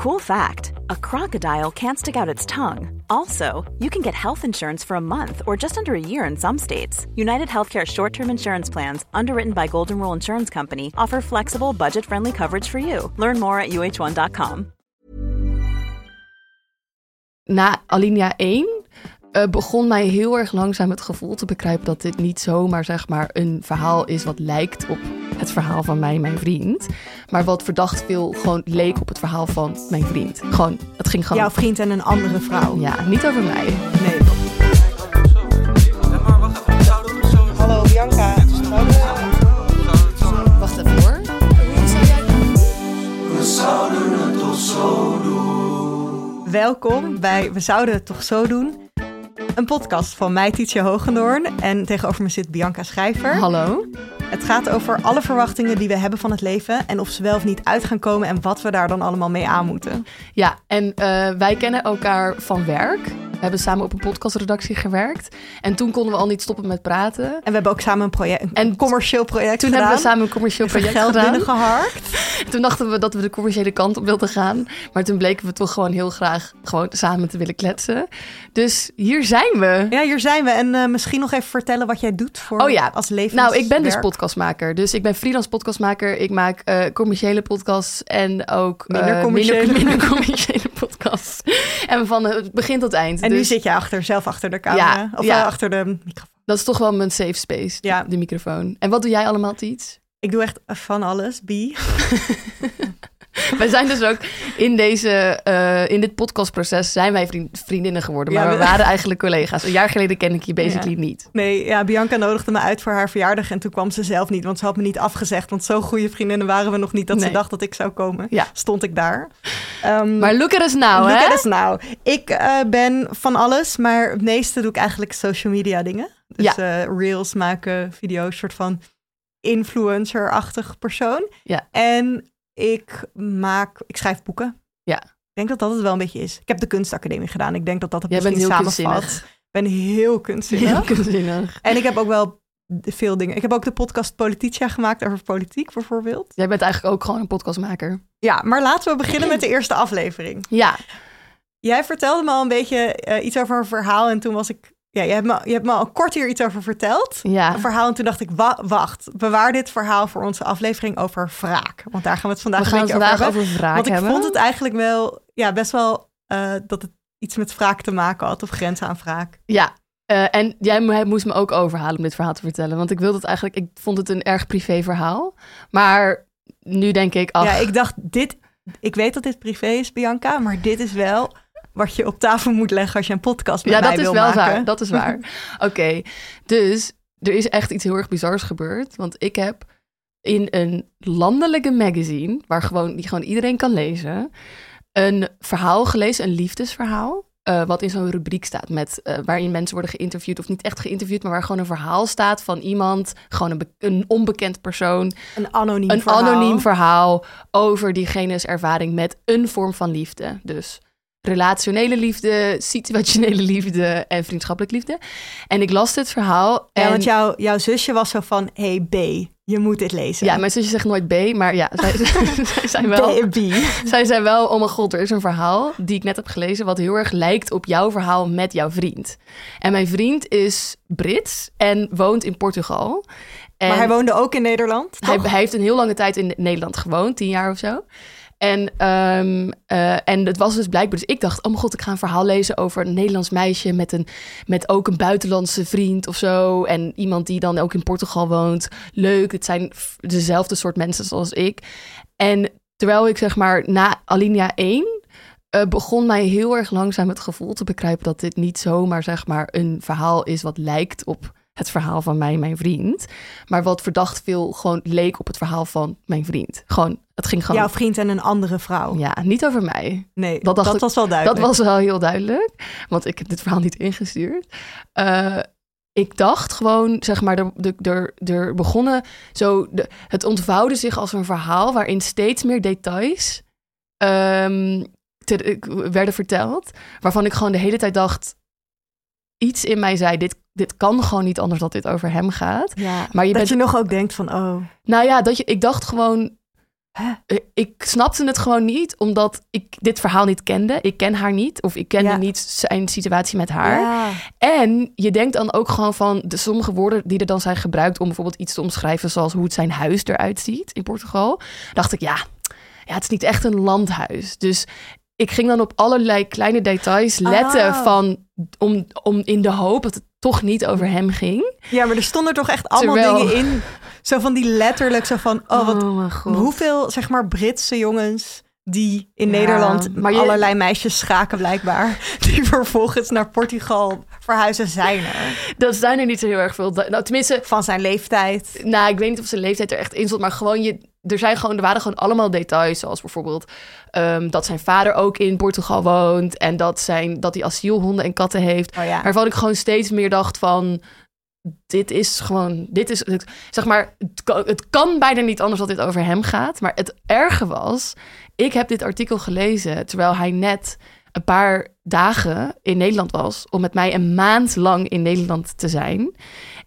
Cool fact a crocodile can't stick out its tongue. Also, you can get health insurance for a month or just under a year in some states. United Healthcare short term insurance plans, underwritten by Golden Rule Insurance Company, offer flexible, budget friendly coverage for you. Learn more at uh1.com. Na alinea 1 uh, begon mij heel erg langzaam het gevoel te bekruipen dat dit niet zomaar zeg maar een verhaal is wat lijkt op het verhaal van mij en mijn vriend. Maar wat verdacht veel gewoon leek op het verhaal van mijn vriend. Gewoon, het ging gewoon... Jouw vriend en een andere vrouw. Ja, niet over mij. Nee. Hallo Bianca. Wacht even hoor. Hoe zou jij We zouden het toch zo doen. Welkom bij We Zouden Het Toch Zo Doen. Een podcast van mij, Tietje Hogendoorn. En tegenover me zit Bianca Schrijver. Hallo. Het gaat over alle verwachtingen die we hebben van het leven. En of ze wel of niet uit gaan komen en wat we daar dan allemaal mee aan moeten. Ja, en uh, wij kennen elkaar van werk. We hebben samen op een podcastredactie gewerkt. En toen konden we al niet stoppen met praten. En we hebben ook samen een, project, een en commercieel project toen gedaan. hebben we samen een commercieel project geld gedaan. binnengeharkt. Toen dachten we dat we de commerciële kant op wilden gaan. Maar toen bleken we toch gewoon heel graag gewoon samen te willen kletsen. Dus hier zijn we. Ja, hier zijn we. En uh, misschien nog even vertellen wat jij doet voor oh, ja. als levens. Nou, ik ben dus podcastmaker. Dus ik ben freelance podcastmaker. Ik maak uh, commerciële podcasts en ook minder uh, commerciële, minder, minder commerciële podcasts. En van het begin tot eind. En dus... nu zit je achter, zelf achter de camera. Ja, of ja. achter de microfoon. Dat is toch wel mijn safe space, ja. de microfoon. En wat doe jij allemaal, Tiets? Ik doe echt van alles, bi. wij zijn dus ook in, deze, uh, in dit podcastproces zijn wij vriend, vriendinnen geworden. Maar ja, we... we... waren eigenlijk collega's. Een jaar geleden ken ik je basically ja. niet. Nee, ja, Bianca nodigde me uit voor haar verjaardag. En toen kwam ze zelf niet, want ze had me niet afgezegd. Want zo goede vriendinnen waren we nog niet dat nee. ze dacht dat ik zou komen. Ja. Stond ik daar. Um, maar look at us now, look hè? at us now. Ik uh, ben van alles, maar het meeste doe ik eigenlijk social media dingen. Dus ja. uh, reels maken, video's, soort van influencer-achtig persoon. Ja. En ik maak, ik schrijf boeken. Ja. Ik denk dat dat het wel een beetje is. Ik heb de kunstacademie gedaan. Ik denk dat dat het Jij misschien samenvat. Ik ben heel kunstzinnig. Heel kunstzinnig. En ik heb ook wel veel dingen. Ik heb ook de podcast Polititia gemaakt over politiek bijvoorbeeld. Jij bent eigenlijk ook gewoon een podcastmaker. Ja, maar laten we beginnen met de eerste aflevering. Ja. Jij vertelde me al een beetje uh, iets over een verhaal en toen was ik ja, je hebt, me, je hebt me al kort hier iets over verteld. Ja. Een verhaal. En toen dacht ik, wa wacht, bewaar dit verhaal voor onze aflevering over wraak. Want daar gaan we het vandaag we gaan een beetje vandaag over hebben. Wraak Want ik hebben. vond het eigenlijk wel, ja, best wel uh, dat het iets met wraak te maken had. Of grenzen aan wraak. Ja. Uh, en jij moest me ook overhalen om dit verhaal te vertellen. Want ik wilde het eigenlijk, ik vond het een erg privé verhaal. Maar nu denk ik, ach. Ja, ik dacht, dit, ik weet dat dit privé is, Bianca. Maar dit is wel wat je op tafel moet leggen als je een podcast met ja, mij dat is wil wel maken. Waar, dat is waar. Oké, okay. dus er is echt iets heel erg bizars gebeurd. Want ik heb in een landelijke magazine, waar gewoon, die gewoon iedereen kan lezen, een verhaal gelezen, een liefdesverhaal. Uh, wat in zo'n rubriek staat met uh, waarin mensen worden geïnterviewd of niet echt geïnterviewd, maar waar gewoon een verhaal staat van iemand, gewoon een, een onbekend persoon, een anoniem een verhaal. anoniem verhaal over diegene's ervaring met een vorm van liefde. Dus relationele liefde, situationele liefde en vriendschappelijk liefde. En ik las dit verhaal. En... Ja, want jouw, jouw zusje was zo van, hey B, je moet dit lezen. Ja, mijn zusje zegt nooit B, maar ja, zij, zij zijn wel... B, B. Zij zijn wel, oh mijn god, er is een verhaal die ik net heb gelezen... wat heel erg lijkt op jouw verhaal met jouw vriend. En mijn vriend is Brits en woont in Portugal. En maar hij woonde ook in Nederland, hij, hij heeft een heel lange tijd in Nederland gewoond, tien jaar of zo. En, um, uh, en het was dus blijkbaar. Dus ik dacht, oh mijn god, ik ga een verhaal lezen over een Nederlands meisje met, een, met ook een buitenlandse vriend of zo. En iemand die dan ook in Portugal woont. Leuk, het zijn dezelfde soort mensen zoals ik. En terwijl ik zeg maar na alinea 1 uh, begon mij heel erg langzaam het gevoel te bekruipen dat dit niet zomaar zeg maar een verhaal is wat lijkt op het verhaal van mij en mijn vriend. Maar wat verdacht veel gewoon leek op het verhaal van mijn vriend. Gewoon, het ging gewoon... Jouw vriend en een andere vrouw. Ja, niet over mij. Nee, dat, dat ik, was wel duidelijk. Dat was wel heel duidelijk, want ik heb dit verhaal niet ingestuurd. Uh, ik dacht gewoon, zeg maar, er, er, er begonnen zo... De, het ontvouwde zich als een verhaal waarin steeds meer details um, te, werden verteld. Waarvan ik gewoon de hele tijd dacht... Iets in mij zei, dit dit kan gewoon niet anders dat dit over hem gaat. Ja, maar je dat bent... je nog ook denkt van, oh. Nou ja, dat je, ik dacht gewoon, eh, ik snapte het gewoon niet, omdat ik dit verhaal niet kende. Ik ken haar niet, of ik kende Ja. niet zijn situatie met haar. Ja. En je denkt dan ook gewoon van de sommige woorden die er dan zijn gebruikt om bijvoorbeeld iets te omschrijven, zoals hoe het zijn huis eruit ziet in Portugal. Dacht ik, ja, ja het is niet echt een landhuis. Dus ik ging dan op allerlei kleine details letten Ah. van, om, om in de hoop dat het toch niet over hem ging. ja, maar er stonden toch echt allemaal Terwijl- dingen in. Zo van die letterlijk, zo van, oh wat, god. hoeveel zeg maar Britse jongens die in Ja, Nederland maar je- allerlei meisjes schaken blijkbaar, die vervolgens naar Portugal verhuizen zijn er. Dat zijn er niet zo heel erg veel. Nou, tenminste, Van zijn leeftijd. Nou, ik weet niet of zijn leeftijd er echt in stond, maar gewoon je, er zijn gewoon, er waren gewoon allemaal details, zoals bijvoorbeeld ehm, dat zijn vader ook in Portugal woont en dat, zijn, dat hij asielhonden en katten heeft. Oh ja. Waarvan ik gewoon steeds meer dacht van, dit is gewoon, dit is, zeg maar, het kan, bijna niet anders dat dit over hem gaat. Maar het erge was, ik heb dit artikel gelezen terwijl hij net een paar dagen in Nederland was om met mij een maand lang in Nederland te zijn.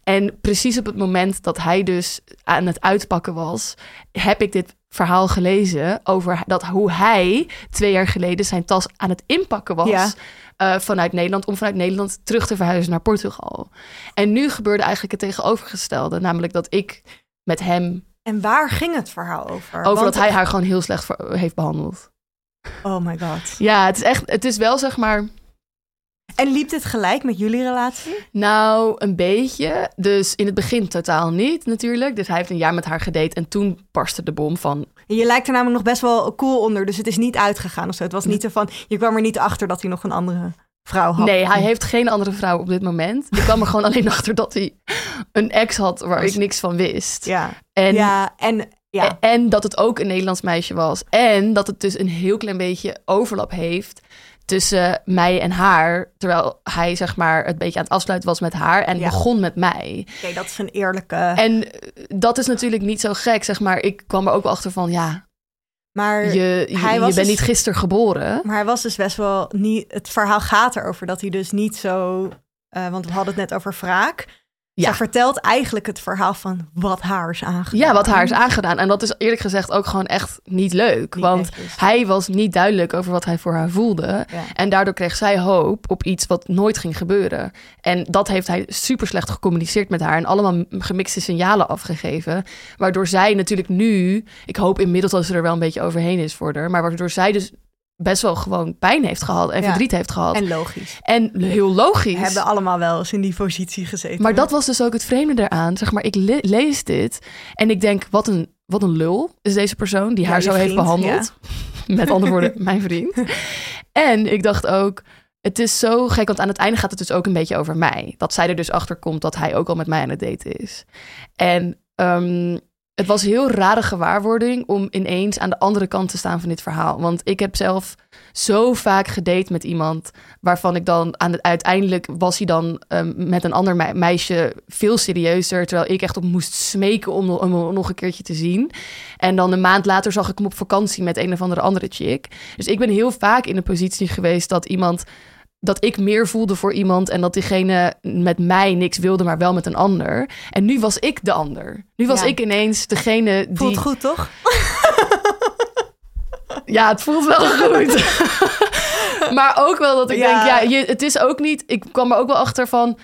En precies op het moment dat hij dus aan het uitpakken was, heb ik dit verhaal gelezen over dat hoe hij twee jaar geleden zijn tas aan het inpakken was. Eh, vanuit Nederland om vanuit Nederland terug te verhuizen naar Portugal. En nu gebeurde eigenlijk het tegenovergestelde, namelijk dat ik met hem En waar ging het verhaal over? over Want- dat hij haar gewoon heel slecht heeft behandeld. Oh my god. Ja, het is echt, het is wel zeg maar. En liep dit gelijk met jullie relatie? Nou, een beetje. Dus in het begin totaal niet natuurlijk. Dus hij heeft een jaar met haar gedate en toen barstte de bom van... Je lijkt er namelijk nog best wel cool onder, dus het is niet uitgegaan of zo. Het was niet zo van, je kwam er niet achter dat hij nog een andere vrouw had. Nee, hij heeft geen andere vrouw op dit moment. Ik kwam er gewoon alleen achter dat hij een ex had waar ik niks van wist. Ja, En, ja en ja. en dat het ook een Nederlands meisje was. En dat het dus een heel klein beetje overlap heeft tussen mij en haar. Terwijl hij zeg maar het beetje aan het afsluiten was met haar en Ja. begon met mij. Oké, dat is een eerlijke... En eh, dat is natuurlijk niet zo gek, zeg maar. Ik kwam er ook wel achter van, ja, maar, je, je, hij je was bent dus- niet gisteren geboren. maar hij was dus best wel niet... Het verhaal gaat erover dat hij dus niet zo... eh, want we hadden het net over wraak. Ja. Zij vertelt eigenlijk het verhaal van wat haar is aangedaan. Ja, wat haar is aangedaan. En dat is eerlijk gezegd ook gewoon echt niet leuk. Niet want hij was niet duidelijk over wat hij voor haar voelde. Ja. En daardoor kreeg zij hoop op iets wat nooit ging gebeuren. En dat heeft hij super slecht gecommuniceerd met haar. En allemaal gemixte signalen afgegeven. Waardoor zij natuurlijk nu... Ik hoop inmiddels dat ze er wel een beetje overheen is voor haar. Maar waardoor zij dus best wel gewoon pijn heeft gehad. En Ja. verdriet heeft gehad. En logisch. En heel logisch. We hebben allemaal wel eens in die positie gezeten. Maar dat was dus ook het vreemde eraan. Zeg maar, ik le- lees dit en ik denk, wat een, wat een lul is deze persoon die Ja, haar zo heeft behandeld. Met andere woorden, mijn vriend. En ik dacht ook, het is zo gek, want aan het einde gaat het dus ook een beetje over mij. Dat zij er dus achter komt dat hij ook al met mij aan het daten is. En ehm, het was heel rare gewaarwording om ineens aan de andere kant te staan van dit verhaal. Want ik heb zelf zo vaak gedate met iemand waarvan ik dan aan het uiteindelijk was hij dan ehm, met een ander mei- meisje veel serieuzer, terwijl ik echt op moest smeken om, om hem nog een keertje te zien. En dan een maand later zag ik hem op vakantie met een of andere andere chick. Dus ik ben heel vaak in de positie geweest dat iemand dat ik meer voelde voor iemand en dat diegene met mij niks wilde, maar wel met een ander. En nu was ik de ander. Nu was Ja. ik ineens degene die. Voelt goed, toch? Ja, het voelt wel goed. maar ook wel dat ik Ja. denk, ja, je, het is ook niet. Ik kwam er ook wel achter van.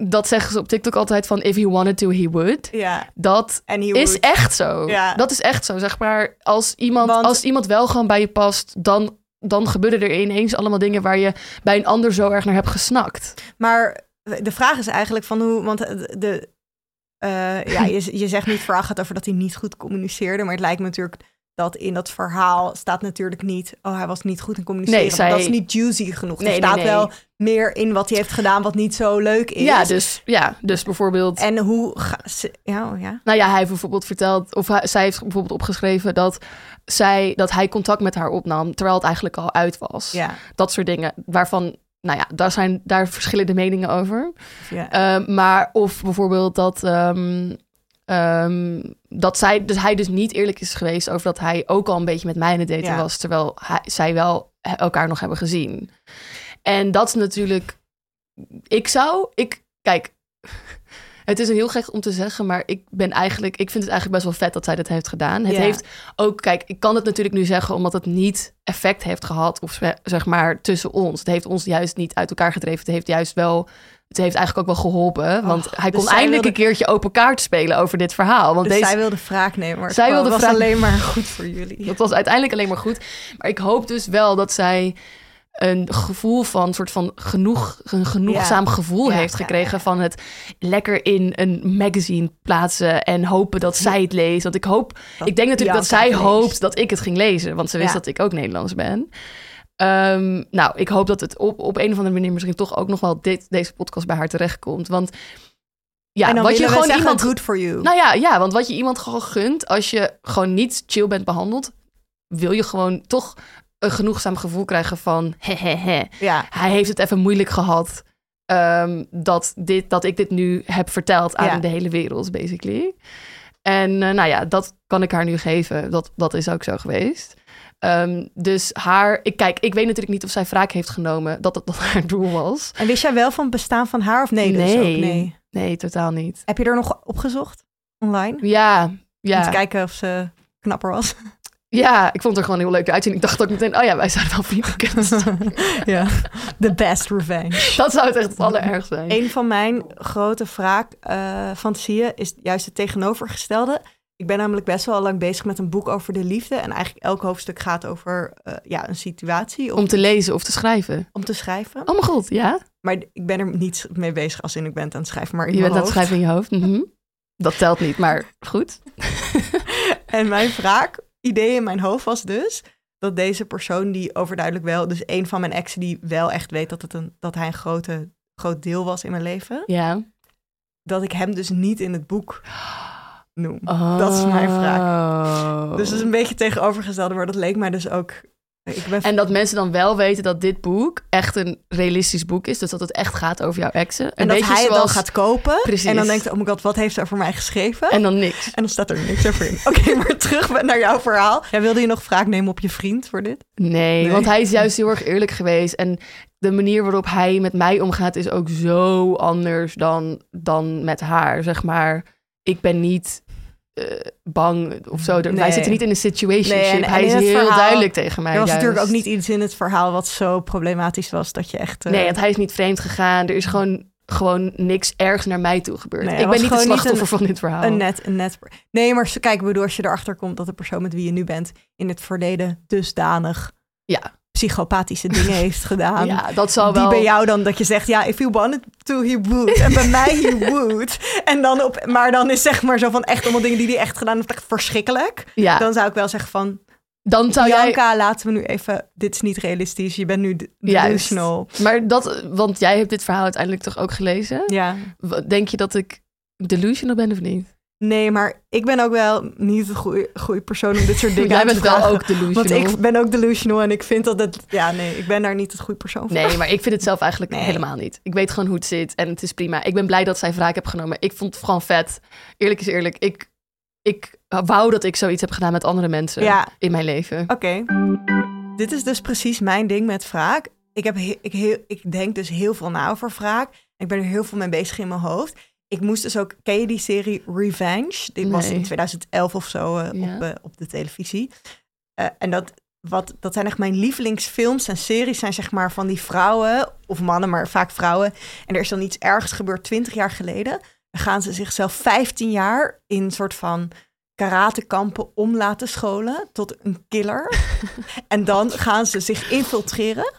Dat zeggen ze op TikTok altijd van if he wanted to, he would. Ja. Dat he is would. echt zo. Ja. Dat is echt zo. Zeg maar, als iemand, Want- als iemand wel gewoon bij je past, dan, dan gebeuren er ineens allemaal dingen waar je bij een ander zo erg naar hebt gesnakt. Maar de vraag is eigenlijk van hoe... Want de... eh, ja, je, je zegt niet gaat over dat hij niet goed communiceerde. Maar het lijkt me natuurlijk dat in dat verhaal staat natuurlijk niet... Oh, hij was niet goed in communiceren. Nee, zij- Dat is niet juicy genoeg. Nee, er staat nee. wel meer in wat hij heeft gedaan wat niet zo leuk is. Ja, dus, ja, dus bijvoorbeeld. En hoe... Ga, ja, oh ja. Nou ja, hij heeft bijvoorbeeld verteld, of hij, zij heeft bijvoorbeeld opgeschreven dat, zij, dat hij contact met haar opnam, terwijl het eigenlijk al uit was. Ja. Dat soort dingen, waarvan, nou ja, daar zijn daar verschillende meningen over. ja. Ehm, maar of bijvoorbeeld dat, ehm, ehm, dat zij, dus hij dus niet eerlijk is geweest over dat hij ook al een beetje met mij in het daten Ja. was, terwijl hij, zij wel elkaar nog hebben gezien. En dat is natuurlijk, ik zou, ik, kijk, Het is heel gek om te zeggen, maar ik ben eigenlijk, ik vind het eigenlijk best wel vet dat zij dat heeft gedaan. Het Ja. heeft ook, kijk, ik kan het natuurlijk nu zeggen omdat het niet effect heeft gehad, of ze- zeg maar tussen ons. Het heeft ons juist niet uit elkaar gedreven. Het heeft juist wel, het heeft eigenlijk ook wel geholpen, want hij dus kon eindelijk wilde- een keertje open kaart spelen over dit verhaal. Want Dus deze, zij wilde wraak nemen, maar Zij het wilde was alleen maar goed voor jullie. Dat was uiteindelijk alleen maar goed. Maar ik hoop dus wel dat zij een gevoel van soort van genoeg, een genoegzaam Ja. gevoel Ja, heeft gekregen ja. van het lekker in een magazine plaatsen en hopen dat zij het leest. Want ik hoop, Dat ik denk natuurlijk dat zij leest. hoopt dat ik het ging lezen, want ze wist dat ik ook Nederlands ben. Ehm, nou, ik hoop dat het op, op een of andere manier misschien toch ook nog wel dit, deze podcast bij haar terechtkomt. Want ja, wat je gewoon iemand good for you. nou ja, ja, want wat je iemand gewoon gunt, als je gewoon niet chill bent behandeld, wil je gewoon toch een genoegzaam gevoel krijgen van, hehehe, ja, hij heeft het even moeilijk gehad. ehm, dat, dit, dat ik dit nu heb verteld aan Ja. de hele wereld, basically. En eh, nou ja, dat kan ik haar nu geven. Dat, dat is ook zo geweest. Ehm, dus haar, ik, kijk, ik weet natuurlijk niet of zij wraak heeft genomen dat het dat haar doel was. En wist jij wel van het bestaan van haar of nee? Dus Nee. ook nee. Nee, totaal niet. Heb je er nog opgezocht online? Ja, Om ja. te kijken of ze knapper was. Ja, ik vond er gewoon heel leuk uitzien. Ik dacht ook meteen, oh ja, wij zouden wel vrienden kunnen zijn. ja, the best revenge. Dat zou het echt het allerergst zijn. Een van mijn grote wraak-fantasieën is juist het tegenovergestelde. Ik ben namelijk best wel lang bezig met een boek over de liefde. En eigenlijk elk hoofdstuk gaat over eh, ja, een situatie of Om te lezen of te schrijven. om te schrijven. Oh mijn god, ja? Maar ik ben er niet mee bezig als in ik ben aan het schrijven, maar in Je mijn bent aan het schrijven in je hoofd. Mhm. Dat telt niet, maar goed. En mijn wraak-idee in mijn hoofd was dus dat deze persoon die overduidelijk wel, dus een van mijn exen die wel echt weet dat, het een, dat hij een grote, groot deel was in mijn leven, Ja. dat ik hem dus niet in het boek noem. Oh. Dat is mijn wraak. Dus het is een beetje tegenovergestelde, maar dat leek mij dus ook. Ben En dat mensen dan wel weten dat dit boek echt een realistisch boek is. Dus dat het echt gaat over jouw exen. Een en dat hij het dan gaat kopen. Precies. En dan denkt hij, oh my god, wat heeft ze over mij geschreven? En dan niks. En dan staat er niks over in. Oké, maar terug naar jouw verhaal. Ja, wilde je nog wraak nemen op je vriend voor dit? Nee, Nee. want hij is juist heel erg eerlijk geweest. En de manier waarop hij met mij omgaat is ook zo anders dan, dan met haar. Zeg maar, ik ben niet eh, bang of zo. Wij Nee. zitten niet in een situation. Nee, en- en hij is heel verhaal- duidelijk tegen mij. er was juist. natuurlijk ook niet iets in het verhaal wat zo problematisch was dat je echt... eh, Nee, want hij is niet vreemd gegaan. Er is gewoon, gewoon niks ergs naar mij toe gebeurd. Nee, ik ben niet het gewoon niet slachtoffer een- van dit verhaal. Een net, een net. Nee, maar kijk, bedoel, als je erachter komt dat de persoon met wie je nu bent in het verleden dusdanig Ja. Psychopathische dingen heeft gedaan. ja, dat zal Die wel... bij jou dan dat je zegt, ja, if you wanted to, he would. En bij mij, he would. En dan op, maar dan is zeg maar zo van echt allemaal dingen die hij echt gedaan heeft, echt verschrikkelijk. Ja, Dan zou ik wel zeggen van, dan zou jij... Bianca, laten we nu even, dit is niet realistisch. Je bent nu Juist. delusional. Maar dat... Want jij hebt dit verhaal uiteindelijk toch ook gelezen? Ja. Denk je dat ik delusional ben of niet? Nee, maar ik ben ook wel niet de goede, goede persoon om dit soort dingen Jij aan te bent wel vragen. ook delusional. Want ik ben ook delusional en ik vind dat het... Ja, nee, ik ben daar niet het goede persoon voor. Nee, maar ik vind het zelf eigenlijk Nee. helemaal niet. Ik weet gewoon hoe het zit en het is prima. Ik ben blij dat zij wraak heb genomen. Ik vond het gewoon vet. Eerlijk is eerlijk. Ik, ik wou dat ik zoiets heb gedaan met andere mensen Ja. in mijn leven. Oké. Dit is dus precies mijn ding met wraak. Ik, heb he- ik, heel, ik denk dus heel veel na over wraak. Ik ben er heel veel mee bezig in mijn hoofd. Ik moest dus ook... Ken je die serie Revenge? Die was in 2011 of zo eh, Ja. op, eh, op de televisie. Eh, en dat, wat, dat zijn echt mijn lievelingsfilms en series. Zijn zeg maar van die vrouwen, of mannen, maar vaak vrouwen. En er is dan iets ergens gebeurd 20 jaar geleden. Dan gaan ze zichzelf 15 jaar in een soort van karatekampen om laten scholen tot een killer. en dan gaan ze zich infiltreren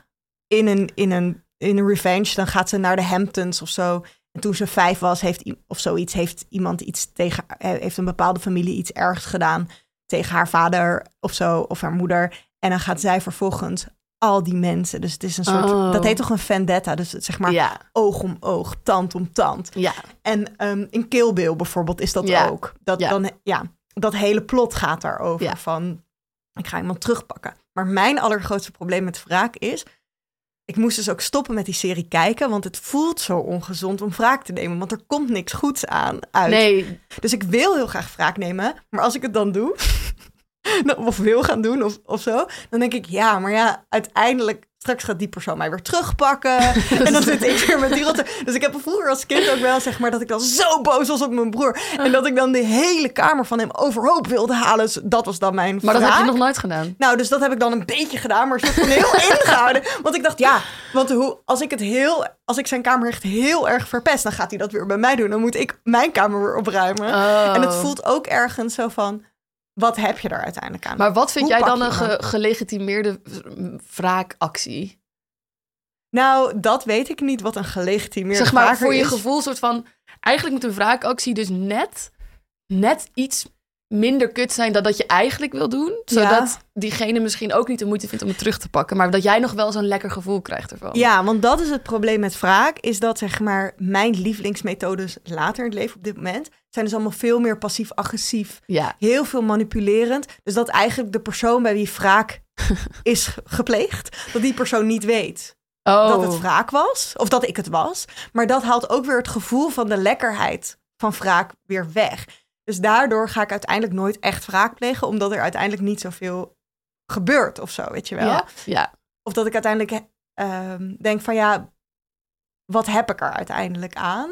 in een, in, een, in een revenge. Dan gaat ze naar de Hamptons of zo. En toen ze vijf was, heeft, of zoiets, heeft iemand iets tegen, eh, heeft een bepaalde familie iets ergs gedaan tegen haar vader of zo, of haar moeder. En dan gaat zij vervolgens al die mensen. Dus het is een soort, Oh. dat heet toch een vendetta. Dus het, zeg maar ja, oog om oog, tand om tand. ja. En ehm, in Kill Bill bijvoorbeeld is dat Ja. ook. Dat, Ja. Dan, ja, dat hele plot gaat daarover van... ik ga iemand terugpakken. Maar mijn allergrootste probleem met wraak is... ik moest dus ook stoppen met die serie kijken... want het voelt zo ongezond om wraak te nemen... want er komt niks goeds aan uit. Nee, Dus ik wil heel graag wraak nemen... maar als ik het dan doe... of wil gaan doen of, of zo... dan denk ik, ja, maar ja, uiteindelijk straks gaat die persoon mij weer terugpakken. en dan zit ik weer met die rotte. Dus ik heb vroeger als kind ook wel, zeg maar, dat ik dan zo boos was op mijn broer. En dat ik dan de hele kamer van hem overhoop wilde halen. Dus dat was dan mijn Maar dat heb je nog nooit gedaan. Nou, dus dat heb ik dan een beetje gedaan, maar soort van heel ingehouden. Want ik dacht, ja, want hoe, als ik het heel, als ik zijn kamer echt heel erg verpest, dan gaat hij dat weer bij mij doen. Dan moet ik mijn kamer weer opruimen. Oh. En het voelt ook ergens zo van, wat heb je er uiteindelijk aan? Maar wat vind Hoe jij dan een ge- gelegitimeerde wraakactie? Nou, dat weet ik niet wat een gelegitimeerde zeg maar voor je is. gevoel soort van... Eigenlijk moet een wraakactie dus net, net iets minder kut zijn dan dat je eigenlijk wil doen. Zodat diegene misschien ook niet de moeite vindt om het terug te pakken. Maar dat jij nog wel zo'n lekker gevoel krijgt ervan. Ja, want dat is het probleem met wraak. Is dat zeg maar mijn lievelingsmethodes later in het leven op dit moment... zijn dus allemaal veel meer passief-agressief. Ja. Heel veel manipulerend. Dus dat eigenlijk de persoon bij wie wraak is ge- gepleegd... dat die persoon niet weet Oh. dat het wraak was. Of dat ik het was. Maar dat haalt ook weer het gevoel van de lekkerheid van wraak weer weg. Dus daardoor ga ik uiteindelijk nooit echt wraak plegen... omdat er uiteindelijk niet zoveel gebeurt of zo, weet je wel. Ja, ja. Of dat ik uiteindelijk ehm, denk van ja, wat heb ik er uiteindelijk aan?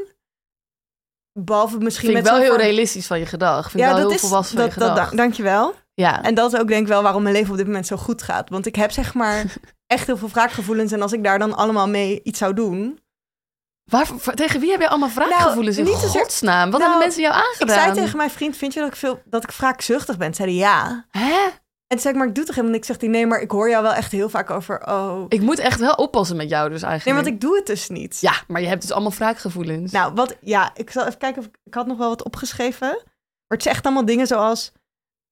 Behalve misschien Vind ik met wel zo'n heel realistisch van je gedag. Vind ik wel heel volwassen van dat, je dat, gedag. dank- dankjewel. ja. En dat is ook denk ik wel waarom mijn leven op dit moment zo goed gaat. Want ik heb zeg maar echt heel veel wraakgevoelens. En als ik daar dan allemaal mee iets zou doen... Waar, tegen wie heb je allemaal in Nou, niet zozeer- godsnaam? Wat Nou, hebben mensen jou Ik aangedaan? zei tegen mijn vriend, vind je dat ik, veel, dat ik wraakzuchtig ben? Zei hij ja. Hè? En toen zei ik, maar ik doe toch helemaal niks? Zegt hij, nee, maar ik hoor jou wel echt heel vaak over... Oh, Ik moet echt wel oppassen met jou dus nee, eigenlijk. want ik doe het dus niet. Ja, maar je hebt dus allemaal wraakgevoelens. Nou, wat, ja, ik zal even kijken of ik, ik had nog wel wat opgeschreven. Maar het zijn echt allemaal dingen zoals,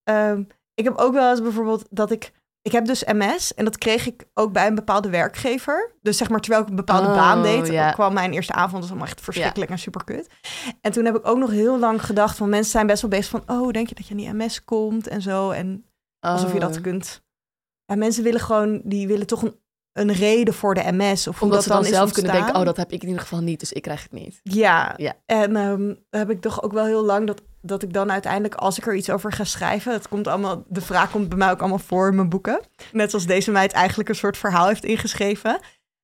ehm, ik heb ook wel eens bijvoorbeeld dat ik, ik heb dus MS en dat kreeg ik ook bij een bepaalde werkgever. Dus zeg maar terwijl ik een bepaalde Oh, baan deed, ja. kwam mijn eerste avond, dat was allemaal echt verschrikkelijk en super kut. En toen heb ik ook nog heel lang gedacht van mensen zijn best wel bezig van, oh, denk je dat je aan die MS komt en zo. En alsof je dat Oh. kunt. Ja, mensen willen gewoon, die willen toch een, een reden voor de MS of Omdat dat ze dan zelf kunnen denken, oh, dat heb ik in ieder geval niet, dus ik krijg het niet. Ja, Ja. en ehm, heb ik toch ook wel heel lang dat, dat ik dan uiteindelijk, als ik er iets over ga schrijven, het komt allemaal, de vraag komt bij mij ook allemaal voor in mijn boeken. Net zoals deze meid eigenlijk een soort verhaal heeft ingeschreven,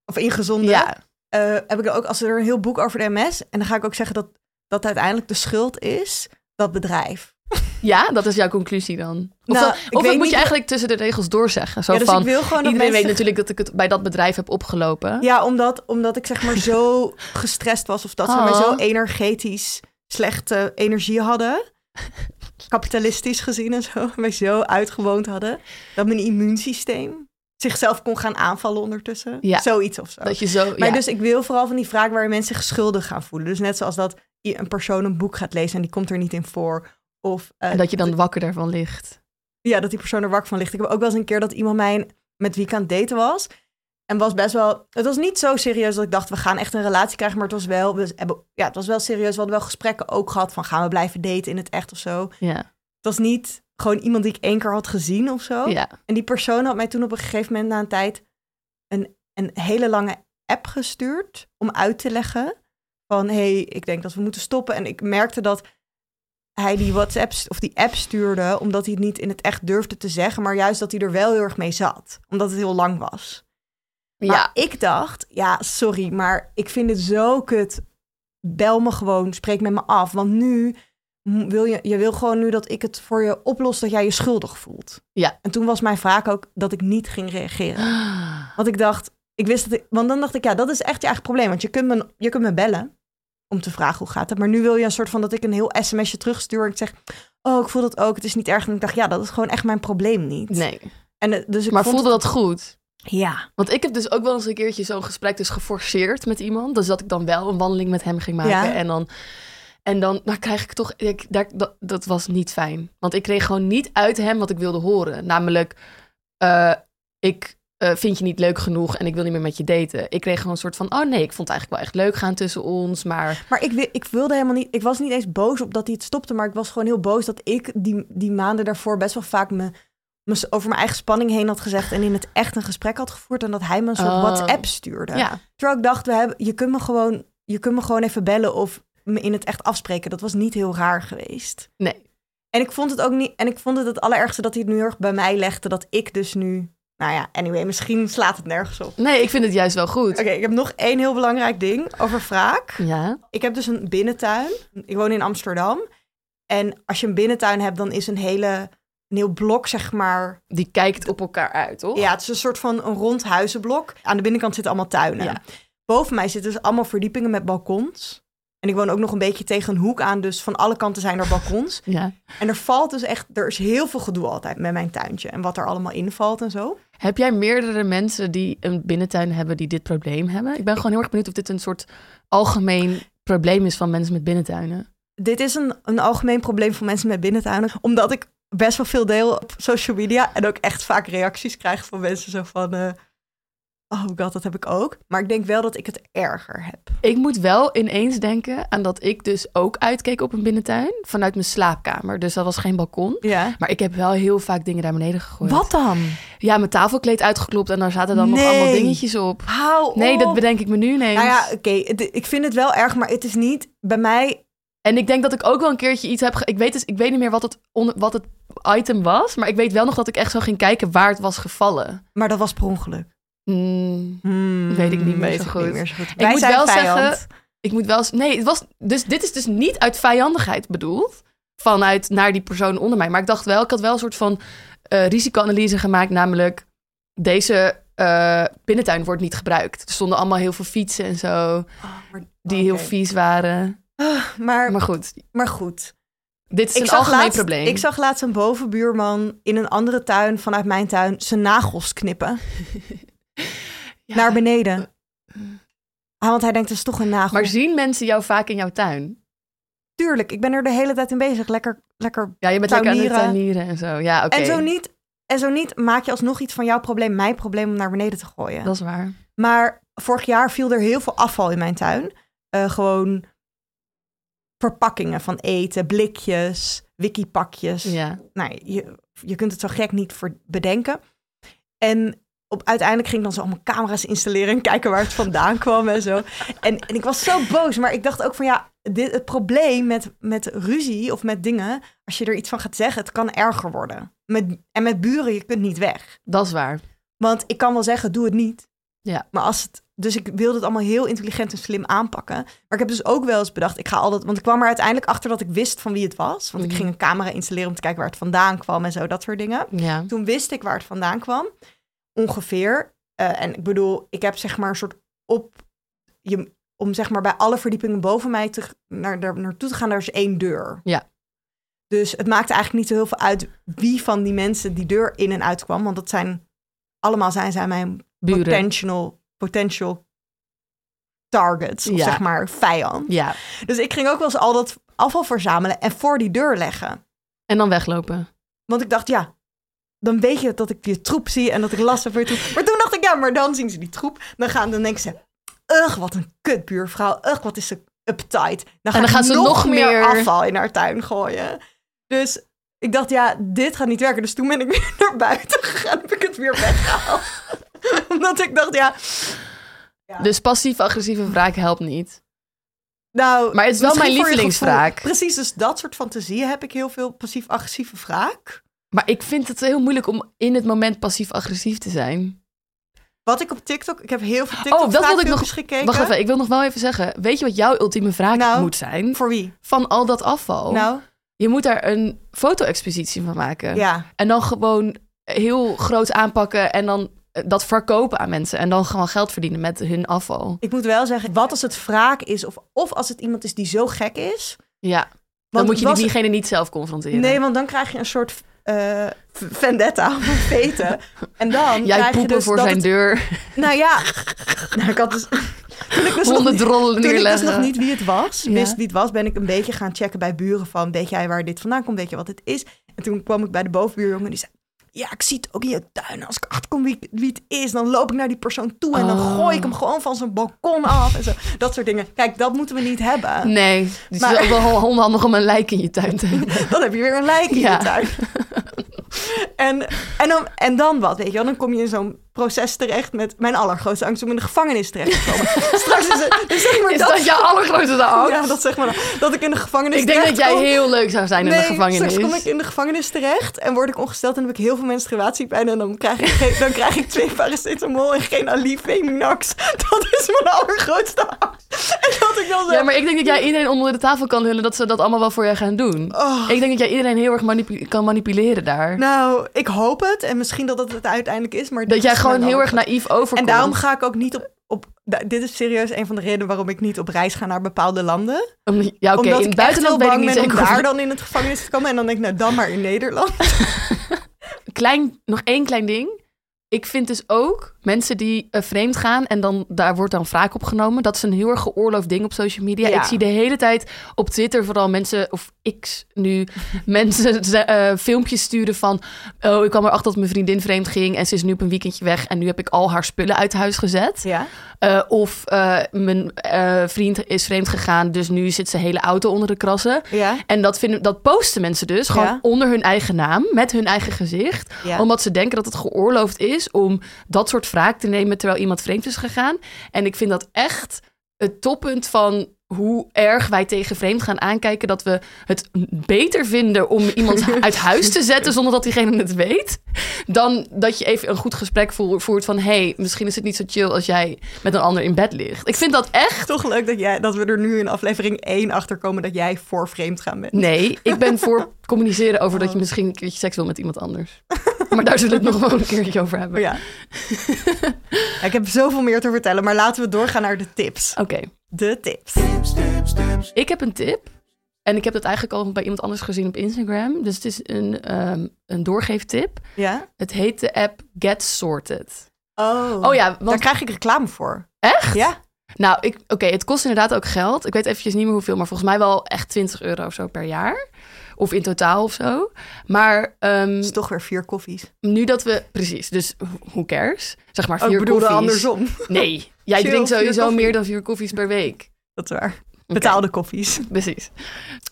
of ingezonden. Ja, Eh, heb ik er ook, als er een heel boek over de MS, en dan ga ik ook zeggen dat dat uiteindelijk de schuld is, dat bedrijf. ja, dat is jouw conclusie dan. Of, Nou, dan- ik of dat moet je eigenlijk tussen de regels doorzeggen. Zo ja, dus van, ik wil gewoon dat iedereen mensen... weet natuurlijk dat ik het bij dat bedrijf heb opgelopen. Ja, omdat, omdat ik zeg maar zo gestrest was, of dat ze mij Oh. zo energetisch slechte energie hadden. Kapitalistisch gezien en zo. Mij zo uitgewoond hadden. Dat mijn immuunsysteem zichzelf kon gaan aanvallen ondertussen. Ja. Zoiets of zo. Dat je zo, Maar ja. dus ik wil vooral van die vraag waar mensen zich schuldig gaan voelen. Dus net zoals dat een persoon een boek gaat lezen en die komt er niet in voor. Of eh, en dat je dan wakker daarvan ligt. ja, dat die persoon er wakker van ligt. Ik heb ook wel eens een keer dat iemand mij met wie ik aan het daten was. En was best wel... Het was niet zo serieus dat ik dacht, we gaan echt een relatie krijgen. Maar het was wel... We hebben, ja, het was wel serieus. We hadden wel gesprekken ook gehad van... gaan we blijven daten in het echt of zo. Ja, Het was niet gewoon iemand die ik één keer had gezien of zo. ja. En die persoon had mij toen op een gegeven moment na een tijd... een, een hele lange app gestuurd om uit te leggen... van, hé, hey, ik denk dat we moeten stoppen. En ik merkte dat hij die WhatsApp of die app stuurde... omdat hij het niet in het echt durfde te zeggen... maar juist dat hij er wel heel erg mee zat. Omdat het heel lang was. Maar ja. ik dacht, ja, sorry, maar ik vind het zo kut. Bel me gewoon, spreek met me af. Want nu wil je, je wil gewoon nu dat ik het voor je oplos dat jij je schuldig voelt. Ja. En toen was mijn vraag ook dat ik niet ging reageren. Want ik dacht, ik wist dat ik, want dan dacht ik, ja, dat is echt je eigen probleem. Want je kunt me, je kunt me bellen om te vragen hoe gaat het. Maar nu wil je een soort van dat ik een heel sms'je terugstuur en ik zeg, oh, ik voel dat ook, het is niet erg. En ik dacht, ja, dat is gewoon echt mijn probleem niet. Nee. En, eh, dus ik Maar vond voelde dat goed? Ja. Want ik heb dus ook wel eens een keertje zo'n gesprek dus geforceerd met iemand. Dus dat ik dan wel een wandeling met hem ging maken. Ja. En dan, en dan nou krijg ik toch... Ik, daar, dat, dat was niet fijn. Want ik kreeg gewoon niet uit hem wat ik wilde horen. Namelijk, eh, ik eh, vind je niet leuk genoeg en ik wil niet meer met je daten. Ik kreeg gewoon een soort van, oh nee, ik vond het eigenlijk wel echt leuk gaan tussen ons. Maar Maar ik, ik wilde helemaal niet. Ik was niet eens boos op dat hij het stopte. Maar ik was gewoon heel boos dat ik die, die maanden daarvoor best wel vaak me over mijn eigen spanning heen had gezegd. En in het echt een gesprek had gevoerd. En dat hij me een soort Oh. WhatsApp stuurde. ja, Terwijl ik dacht, we hebben, je, kunt me gewoon, je kunt me gewoon even bellen of me in het echt afspreken. Dat was niet heel raar geweest. nee. En ik vond het ook niet. En ik vond het het allerergste dat hij het nu erg bij mij legde. Dat ik dus nu Nou ja, anyway, misschien slaat het nergens op. Nee, ik vind het juist wel goed. Oké, ik heb nog één heel belangrijk ding over wraak. Ja. Ik heb dus een binnentuin. Ik woon in Amsterdam. En als je een binnentuin hebt, dan is een hele een heel blok, zeg maar. Die kijkt op elkaar uit, toch? Ja, het is een soort van een rond huizenblok. Aan de binnenkant zitten allemaal tuinen. Ja. Boven mij zitten dus allemaal verdiepingen met balkons. En ik woon ook nog een beetje tegen een hoek aan, dus van alle kanten zijn er balkons. Ja. En er valt dus echt, er is heel veel gedoe altijd met mijn tuintje en wat er allemaal invalt en zo. Heb jij meerdere mensen die een binnentuin hebben die dit probleem hebben? Ik ben gewoon heel erg benieuwd of dit een soort algemeen probleem is van mensen met binnentuinen. Dit is een, een algemeen probleem voor mensen met binnentuinen, omdat ik best wel veel deel op social media en ook echt vaak reacties krijg van mensen zo van, eh, oh god, dat heb ik ook. Maar ik denk wel dat ik het erger heb. Ik moet wel ineens denken aan dat ik dus ook uitkeek op een binnentuin vanuit mijn slaapkamer. Dus dat was geen balkon. Ja. Maar ik heb wel heel vaak dingen naar beneden gegooid. Wat dan? Ja, mijn tafelkleed uitgeklopt en daar zaten dan nog Nee. allemaal dingetjes op. Hou Nee, op. dat bedenk ik me nu ineens. Nou ja, oké, ik vind het wel erg, maar het is niet bij mij. En ik denk dat ik ook wel een keertje iets heb... ge- Ik weet, dus, ik weet niet meer wat het, onder, wat het item was. Maar ik weet wel nog dat ik echt zo ging kijken waar het was gevallen. Maar dat was per ongeluk. Hmm, Hmm, Weet ik niet meer zo goed. niet meer zo goed. Ik moet wel vijand. zeggen- ik moet wel... Nee, het was, dus, dit is dus niet uit vijandigheid bedoeld. Vanuit naar die persoon onder mij. Maar ik dacht wel, ik had wel een soort van eh, risicoanalyse gemaakt. Namelijk, deze eh, binnentuin wordt niet gebruikt. Er stonden allemaal heel veel fietsen en zo. Oh, maar, Die heel vies waren. Ah, maar, Maar goed, maar goed. Dit is Ik een algemeen laatst, probleem. ik zag laatst een bovenbuurman in een andere tuin vanuit mijn tuin zijn nagels knippen. Ja, Naar beneden. Ah, want hij denkt, het is toch een nagel. Maar zien mensen jou vaak in jouw tuin? tuurlijk, ik ben er de hele tijd in bezig. Lekker, lekker. Ja, je bent lekker aan het Tuinieren. tuinieren en zo. Ja, oké. En, zo niet, en zo niet maak je alsnog iets van jouw probleem, mijn probleem om naar beneden te gooien. Dat is waar. Maar vorig jaar viel er heel veel afval in mijn tuin. Eh, gewoon verpakkingen van eten, blikjes, wikipakjes. Ja. Nou, je, je kunt het zo gek niet voor bedenken. En op, uiteindelijk ging ik dan zo allemaal camera's installeren en kijken waar het vandaan kwam en zo. En, en ik was zo boos, maar ik dacht ook van ja, dit, het probleem met, met ruzie of met dingen, als je er iets van gaat zeggen, het kan erger worden. Met, en met buren, je kunt niet weg. Dat is waar. Want ik kan wel zeggen, doe het niet. Ja. Maar als het. Dus ik wilde het allemaal heel intelligent en slim aanpakken. Maar ik heb dus ook wel eens bedacht, ik ga altijd. Want ik kwam er uiteindelijk achter dat ik wist van wie het was. Want ik Mhm. ging een camera installeren om te kijken waar het vandaan kwam en zo, dat soort dingen. Ja. Toen wist ik waar het vandaan kwam. Ongeveer. Eh, en ik bedoel, ik heb zeg maar een soort op. Je, om zeg maar bij alle verdiepingen boven mij te, naar, daar naartoe te gaan, daar is één deur. Ja. Dus het maakte eigenlijk niet zo heel veel uit wie van die mensen die deur in en uit kwam. Want dat zijn allemaal zijn zij mijn Buren. potential, potential targets. Of Ja. zeg maar vijand. Ja. Dus ik ging ook wel eens al dat afval verzamelen en voor die deur leggen. En dan weglopen. Want ik dacht, ja, dan weet je dat ik die troep zie en dat ik last heb voor je troep. Maar toen dacht ik, ja, maar dan zien ze die troep. Dan gaan dan denken ze, ugh, wat een kutbuurvrouw. Ugh, wat is ze uptight. Dan, dan ik gaan ze nog meer- afval in haar tuin gooien. Dus ik dacht, ja, dit gaat niet werken. Dus toen ben ik weer naar buiten gegaan. Heb ik het weer weggehaald. Omdat ik dacht, ja, Dus passief-agressieve wraak helpt niet. nou... Maar het is wel mijn gevoel- Precies, dus dat soort fantasieën heb ik heel veel passief-agressieve wraak. Maar ik vind het heel moeilijk om in het moment passief-agressief te zijn. Wat ik op TikTok... Ik heb heel veel TikTok Oh, dat wilde ik nog- gekeken. Wacht even, ik wil nog wel even zeggen. Weet je wat jouw ultieme wraak Nou, moet zijn? Voor wie? Van al dat afval. Nou, Je moet daar een foto-expositie van maken. ja. En dan gewoon heel groot aanpakken en dan dat verkopen aan mensen. En dan gewoon geld verdienen met hun afval. Ik moet wel zeggen, wat als het wraak is... of, of als het iemand is die zo gek is... Ja, dan moet je was- diegene niet zelf confronteren. Nee, want dan krijg je een soort eh, vendetta of veten. En dan Jij krijg je poepen dus voor dat zijn het- deur. Nou ja, nou, ik had dus... Toen ik dus nog Honderd niet- Toen ik dus nog niet wie het was, Ja. wist wie het was, ben ik een beetje gaan checken bij buren van, weet jij waar dit vandaan komt, weet je wat het is? En toen kwam ik bij de bovenbuurjongen die zei, ja, ik zie het ook in je tuin. Als ik achterkom wie, wie het is, dan loop ik naar die persoon toe en dan Oh. gooi ik hem gewoon van zijn balkon af en zo. Dat soort dingen. Kijk, dat moeten we niet hebben. Nee, dus Maar- het is ook wel onhandig om een lijk in je tuin te hebben. Dan heb je weer een lijk in Ja. je tuin. En, en, dan, en dan wat, weet je wel? Dan kom je in zo'n proces terecht met mijn allergrootste angst om in de gevangenis terecht te komen. Straks is het, dus zeg maar Is dat jouw allergrootste angst? Ja, dat zeg maar dan. Dat ik in de gevangenis ik denk dat jij heel leuk zou zijn in de gevangenis. straks kom ik in de gevangenis terecht en word ik ongesteld en heb ik heel veel menstruatiepijn en dan krijg ik, geen, dan krijg ik twee paracetamol en geen Alifeminax. Dat is mijn allergrootste angst. En dat ik dan zo... Ja, maar ik denk dat jij iedereen onder de tafel kan hullen dat ze dat allemaal wel voor je gaan doen. Oh. Ik denk dat jij iedereen heel erg kan manipuleren daar. Nou, ik hoop het en misschien dat het het uiteindelijk is, maar dat jij is gewoon heel erg naïef overkomt. En daarom ga ik ook niet op, op... Dit is serieus een van de redenen waarom ik niet op reis ga naar bepaalde landen. Om- ja, oké, Omdat in het buitenland weet ik niet ben om daar dan in het gevangenis te komen. En dan denk ik, nou dan maar in Nederland. Klein, nog één klein ding. Ik vind dus ook mensen die eh, vreemd gaan en dan daar wordt dan wraak opgenomen. Dat is een heel erg geoorloofd ding op social media. Ja. Ik zie de hele tijd op Twitter vooral mensen, of X nu, mensen eh, filmpjes sturen van... Oh, ik kwam erachter dat mijn vriendin vreemd ging en ze is nu op een weekendje weg... en nu heb ik al haar spullen uit huis gezet. Ja. Eh, of mijn vriend is vreemd gegaan, dus nu zit zijn hele auto onder de krassen. Ja. En dat, vinden, dat posten mensen dus gewoon onder hun eigen naam, met hun eigen gezicht. Omdat ze denken dat het geoorloofd is om dat soort wraak te nemen terwijl iemand vreemd is gegaan. En ik vind dat echt het toppunt van hoe erg wij tegen vreemd gaan aankijken. Dat we het beter vinden om iemand uit huis te zetten zonder dat diegene het weet. Dan dat je even een goed gesprek voer- voert van... hey, misschien is het niet zo chill als jij met een ander in bed ligt. Ik vind dat echt... Toch leuk dat, jij, dat we er nu in aflevering 1 achter komen dat jij voor vreemd gaan bent. Nee, ik ben voor communiceren over dat je misschien een keertje seks wil met iemand anders. Maar daar zullen we het nog wel een keertje over hebben. Ja. Ja, ik heb zoveel meer te vertellen, maar laten we doorgaan naar de tips. Oké, De tips. Tips, tips, tips. ik heb een tip. En ik heb dat eigenlijk al bij iemand anders gezien op Instagram. Dus het is een, ehm een doorgeeftip. Ja? Het heet de app Get Sorted. Oh. Oh ja, Daar krijg ik reclame voor. echt? Ja? Nou, ik- oké, het kost inderdaad ook geld. Ik weet eventjes niet meer hoeveel, maar volgens mij wel echt 20 euro of zo per jaar. Of in totaal of zo. Maar ehm, Dat is toch weer vier koffies. nu dat we... Precies, dus who cares? Zeg maar Oh, vier ik bedoelde koffies. andersom. Nee, jij Chill, drinkt sowieso meer dan vier koffies per week. Dat is waar. Betaalde koffies. Precies.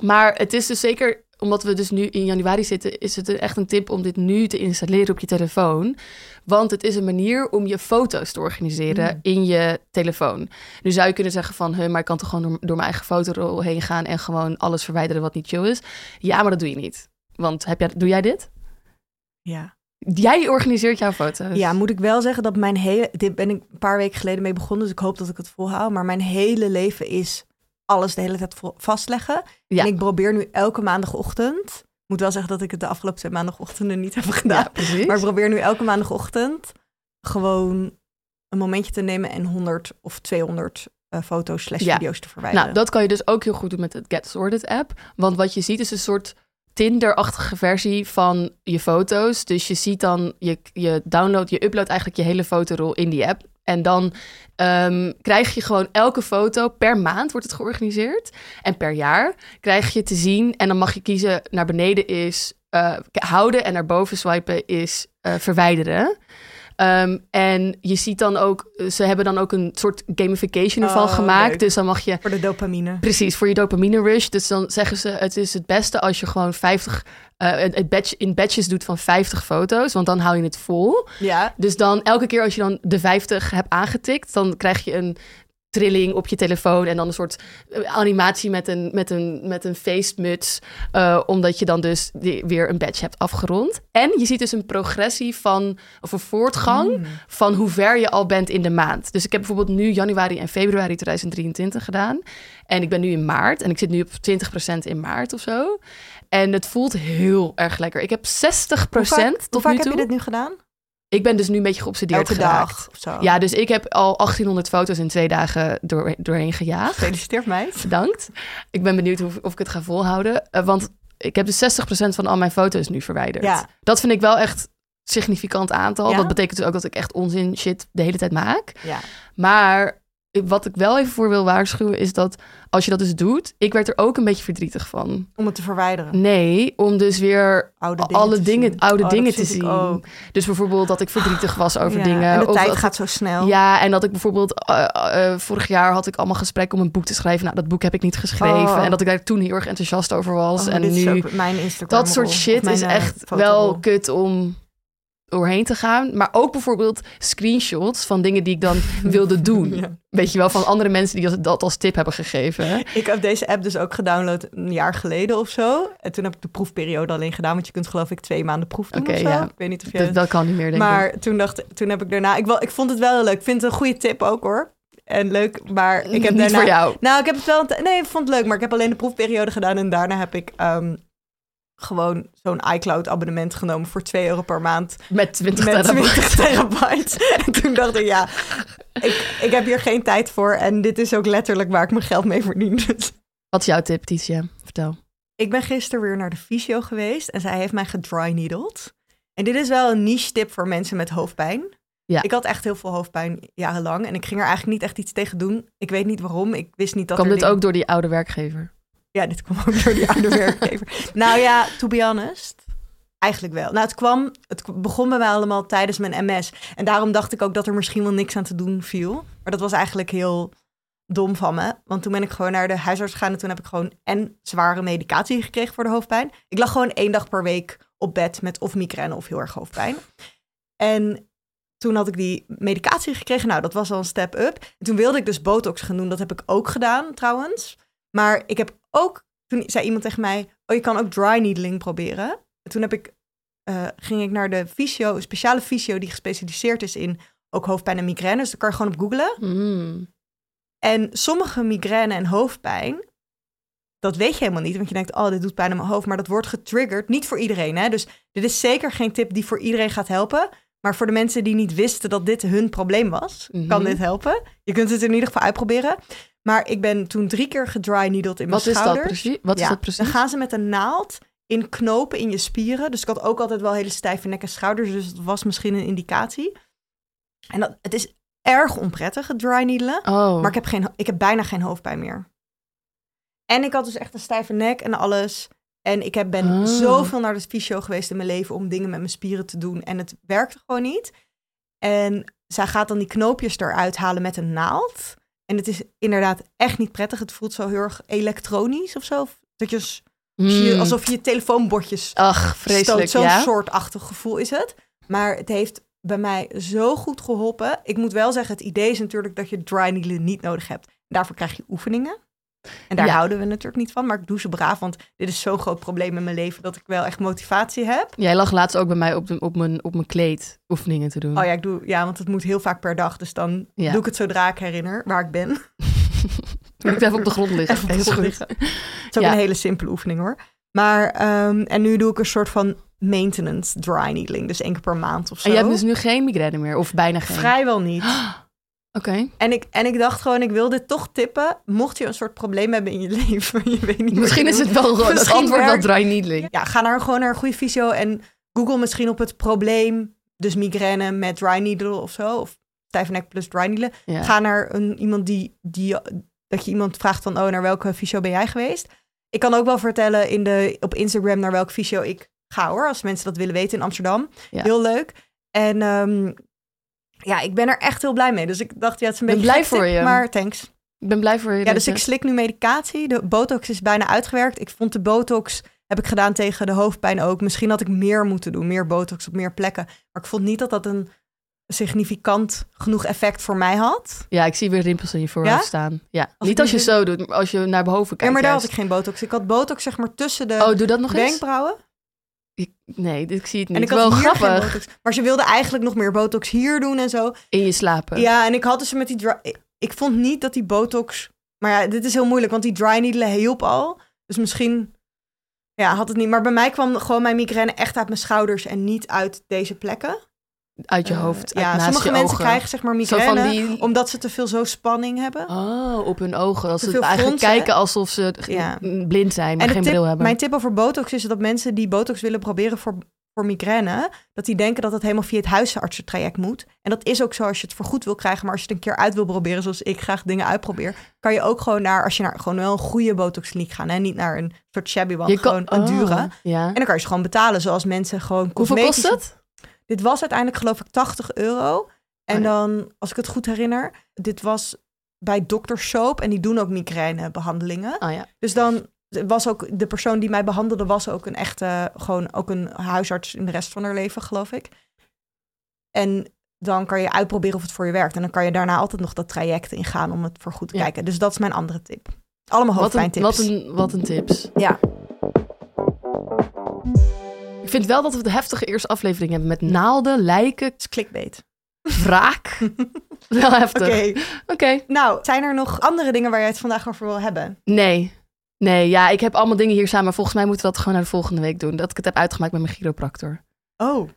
Maar het is dus zeker, omdat we dus nu in januari zitten, is het echt een tip om dit nu te installeren op je telefoon. Want het is een manier om je foto's te organiseren Mm. in je telefoon. Nu zou je kunnen zeggen van, maar ik kan toch gewoon door, door mijn eigen fotorol heen gaan en gewoon alles verwijderen wat niet chill is. Ja, maar dat doe je niet. Want heb jij, doe jij dit? Ja. Jij organiseert jouw foto's. Ja, moet ik wel zeggen dat mijn hele... Dit ben ik een paar weken geleden mee begonnen, dus ik hoop dat ik het volhoud. Maar mijn hele leven is alles de hele tijd vastleggen. Ja. En ik probeer nu elke maandagochtend... Ik moet wel zeggen dat ik het de afgelopen twee maandagochtenden niet heb gedaan. Ja, precies. Maar ik probeer nu elke maandagochtend gewoon een momentje te nemen en 100 of 200 eh, foto's slash Ja. video's te verwijderen. Nou, dat kan je dus ook heel goed doen met het Get Sorted app. Want wat je ziet is een soort Tinder-achtige versie van je foto's. Dus je ziet dan, je, je download, je upload eigenlijk je hele fotorol in die app. En dan ehm, krijg je gewoon elke foto per maand wordt het georganiseerd. En per jaar krijg je te zien. En dan mag je kiezen naar beneden is eh, houden en naar boven swipen is eh, verwijderen. Ehm, en je ziet dan ook, ze hebben dan ook een soort gamification ervan Oh, gemaakt. leuk. Dus dan mag je Voor de dopamine. Precies, voor je dopamine rush. Dus dan zeggen ze, het is het beste als je gewoon 50, eh, het batch, in batches doet van 50 foto's, want dan hou je het vol. Ja. Dus dan elke keer als je dan de 50 hebt aangetikt, dan krijg je een trilling op je telefoon en dan een soort eh, animatie met een, met een, met een feestmuts, eh, omdat je dan dus die, weer een badge hebt afgerond. En je ziet dus een progressie van, of een voortgang Mm. van hoe ver je al bent in de maand. Dus ik heb bijvoorbeeld nu januari en februari 2023 gedaan. En ik ben nu in maart en ik zit nu op 20% in maart of zo. En het voelt heel erg lekker. Ik heb 60% Hoe vaak, tot hoe vaak nu heb je dit nu gedaan? Ik ben dus nu een beetje geobsedeerd Elke geraakt. dag of zo? Ja, dus ik heb al 1800 foto's in twee dagen door, doorheen gejaagd. Gefeliciteerd meid. Bedankt. Ik ben benieuwd of, of ik het ga volhouden. Eh, want ik heb dus 60% van al mijn foto's nu verwijderd. Ja. Dat vind ik wel echt significant aantal. Ja? Dat betekent dus ook dat ik echt onzin shit de hele tijd maak. Ja. Maar wat ik wel even voor wil waarschuwen is dat als je dat dus doet, ik werd er ook een beetje verdrietig van. Om het te verwijderen. Nee, om dus weer Oude dingen alle dingen, zien. oude Oh, dingen te zien. Dus bijvoorbeeld dat ik verdrietig was over Ja, dingen. En de of tijd dat gaat zo snel. Ja, en dat ik bijvoorbeeld eh, eh, vorig jaar had ik allemaal gesprekken om een boek te schrijven. Nou, dat boek heb ik niet geschreven. Oh. En dat ik daar toen heel erg enthousiast over was. Oh, en nu ook mijn Instagram. dat soort shit is echt wel kut om doorheen te gaan. Maar ook bijvoorbeeld screenshots van dingen die ik dan wilde doen. Ja. Weet je wel, van andere mensen die dat- als tip hebben gegeven. hè? Ik heb deze app dus ook gedownload een jaar geleden of zo. En toen heb ik de proefperiode alleen gedaan. Want je kunt geloof ik twee maanden proef doen Oké, of zo. ja. Ik weet niet of je... Dat, dat kan niet meer, denk maar ik. toen, dacht, toen heb ik daarna... Ik, wel, ik vond het wel heel leuk. Ik vind het een goede tip ook hoor. En leuk, maar ik heb niet daarna... voor jou. Nou, ik heb het wel... Nee, ik vond het leuk, maar ik heb alleen de proefperiode gedaan. En daarna heb ik ehm, gewoon zo'n iCloud-abonnement genomen voor 2 euro per maand. Met 20 Met terabyte. 20 terabyte. en toen dacht ik, ja, ik, ik heb hier geen tijd voor. En dit is ook letterlijk waar ik mijn geld mee verdien. Dus Wat is jouw tip, Titia? Vertel. ik ben gisteren weer naar de fysio geweest. En zij heeft mij gedry needled. En dit is wel een niche tip voor mensen met hoofdpijn. Ja. Ik had echt heel veel hoofdpijn jarenlang. En ik ging er eigenlijk niet echt iets tegen doen. Ik weet niet waarom. Ik wist niet dat Kwam dit dingen- ook door die oude werkgever? Ja, dit kwam ook door die oude werkgever. Nou ja, to be honest. Eigenlijk wel. Nou, het kwam, het begon bij mij allemaal tijdens mijn MS. En daarom dacht ik ook dat er misschien wel niks aan te doen viel. Maar dat was eigenlijk heel dom van me. Want toen ben ik gewoon naar de huisarts gegaan. En toen heb ik gewoon en zware medicatie gekregen voor de hoofdpijn. Ik lag gewoon één dag per week op bed met of migraine of heel erg hoofdpijn. En toen had ik die medicatie gekregen. Nou, dat was al een step up. En toen wilde ik dus botox gaan doen. Dat heb ik ook gedaan trouwens. Maar ik heb ook, toen zei iemand tegen mij, oh je kan ook dry needling proberen. En toen heb ik, eh, ging ik naar de fysio, een speciale fysio die gespecialiseerd is in ook hoofdpijn en migraine. Dus daar kan je gewoon op googlen. Mm. En sommige migraine en hoofdpijn, dat weet je helemaal niet. Want je denkt, oh, dit doet pijn in mijn hoofd. Maar dat wordt getriggerd. Niet voor iedereen. Hè? Dus dit is zeker geen tip die voor iedereen gaat helpen. Maar voor de mensen die niet wisten dat dit hun probleem was, Mhm. kan dit helpen. Je kunt het in ieder geval uitproberen. Maar ik ben toen drie keer gedry needled in mijn Wat is dat schouders. precies? Wat is dat precies? Dan gaan ze met een naald in knopen in je spieren. Dus ik had ook altijd wel hele stijve nek en schouders. Dus het was misschien een indicatie. En dat, het is erg onprettig, het dry needelen. Oh, Maar ik heb, geen, ik heb bijna geen hoofdpijn meer. En ik had dus echt een stijve nek en alles. En ik heb, ben Ah. zoveel naar de fysio geweest in mijn leven om dingen met mijn spieren te doen. En het werkte gewoon niet. En zij gaat dan die knoopjes eruit halen met een naald. En het is inderdaad echt niet prettig. Het voelt zo heel erg elektronisch of zo. Dat je, s- je- Mm. alsof je je telefoonbordjes Ach, vreselijk. Zo'n ja. soortachtig gevoel is het. Maar het heeft bij mij zo goed geholpen. Ik moet wel zeggen, het idee is natuurlijk dat je dry needlen niet nodig hebt. Daarvoor krijg je oefeningen. En daar Ja. houden we natuurlijk niet van. Maar ik doe ze braaf, want dit is zo'n groot probleem in mijn leven... dat ik wel echt motivatie heb. Jij lag laatst ook bij mij op, de, op, mijn, op mijn kleed oefeningen te doen. Oh ja, ik doe, ja, want het moet heel vaak per dag. Dus dan Ja. doe ik het zodra ik herinner waar ik ben. Toen ik even op de grond liggen. Even op de grond liggen. Het is ook Ja. een hele simpele oefening hoor. Maar, ehm, en nu doe ik een soort van maintenance dry needling. Dus één keer per maand of zo. En je hebt dus nu geen migraine meer, of bijna geen? Vrijwel niet. Oké. En ik, en ik dacht gewoon, ik wil dit toch tippen. Mocht je een soort probleem hebben in je leven, je weet niet Misschien is het wel gewoon het antwoord wel dry needling. Ja, ga naar gewoon naar een goede fysio en google misschien op het probleem. Dus migraine met dry needle of zo. Of stijve nek plus dry needle. Ja. Ga naar een, iemand die, die, dat je iemand vraagt van, oh, naar welke fysio ben jij geweest? Ik kan ook wel vertellen in de, op Instagram naar welke fysio ik ga hoor. Als mensen dat willen weten in Amsterdam. Ja. Heel leuk. En ehm, ja, ik ben er echt heel blij mee. Dus ik dacht, ja, het is een Ben beetje blij voor je. Maar thanks. Ik ben blij voor je. Ja, dus ik slik nu medicatie. De botox is bijna uitgewerkt. Ik vond de botox, heb ik gedaan tegen de hoofdpijn ook. Misschien had ik meer moeten doen, meer botox op meer plekken. Maar ik vond niet dat dat een significant genoeg effect voor mij had. Ja, ik zie weer rimpels in je voorhoofd Ja? staan. Ja. Als Niet als je zo doet, maar als je naar boven Ja, kijkt. maar daar had juist. ik geen botox. Ik had botox zeg maar tussen de Oh, doe dat nog eens. Ik- nee, ik zie het niet. En ik wel had hier geen grappig botox. Maar ze wilde eigenlijk nog meer botox hier doen en zo. in je slapen. Ja, en ik had dus met die dry... ik- Ik vond niet dat die botox... Maar ja, dit is heel moeilijk, want die dry needle hielp al. Dus misschien... Ja, had het niet. Maar bij mij kwam gewoon mijn migraine echt uit mijn schouders en niet uit deze plekken. Uit je Eh, hoofd, ja, uit sommige je mensen ogen. krijgen zeg maar migraine die... omdat ze te veel zo spanning hebben. Oh, op hun ogen. Als ze eigenlijk fronsen, kijken alsof ze Ja. blind zijn, maar en geen tip- bril hebben. mijn tip over botox is dat mensen die botox willen proberen voor voor migraine, dat die denken dat het helemaal via het huisartsentraject moet. En dat is ook zo als je het vergoed wil krijgen, maar als je het een keer uit wil proberen, zoals ik graag dingen uitprobeer, kan je ook gewoon naar, als je naar gewoon wel een goede botoxkliniek gaan, en niet naar een soort shabby one, Je kan- gewoon een oh, dure. Ja. En dan kan je ze gewoon betalen, zoals mensen gewoon Hoeveel kost het? Dit was uiteindelijk geloof ik 80 euro. En Oh ja. dan, als ik het goed herinner, dit was bij Dr. Soap en die doen ook migrainebehandelingen. Oh ja. Dus dan was ook de persoon die mij behandelde, was ook een echte, gewoon ook een huisarts in de rest van haar leven, geloof ik. En dan kan je uitproberen of het voor je werkt. En dan kan je daarna altijd nog dat traject ingaan om het voor goed te Ja. kijken. Dus dat is mijn andere tip. Allemaal Wat een, hoofdpijntips. wat, een, wat een tips. Ja, Ik vind wel dat we de heftige eerste aflevering hebben met naalden, lijken, het is clickbait. wraak. wel heftig. Oké, Oké. nou, zijn er nog andere dingen waar jij het vandaag over wil hebben? Nee. Nee, ja, ik heb allemaal dingen hier samen. Volgens mij moeten we dat gewoon naar de volgende week doen. Dat ik het heb uitgemaakt met mijn chiropractor. Oh, ik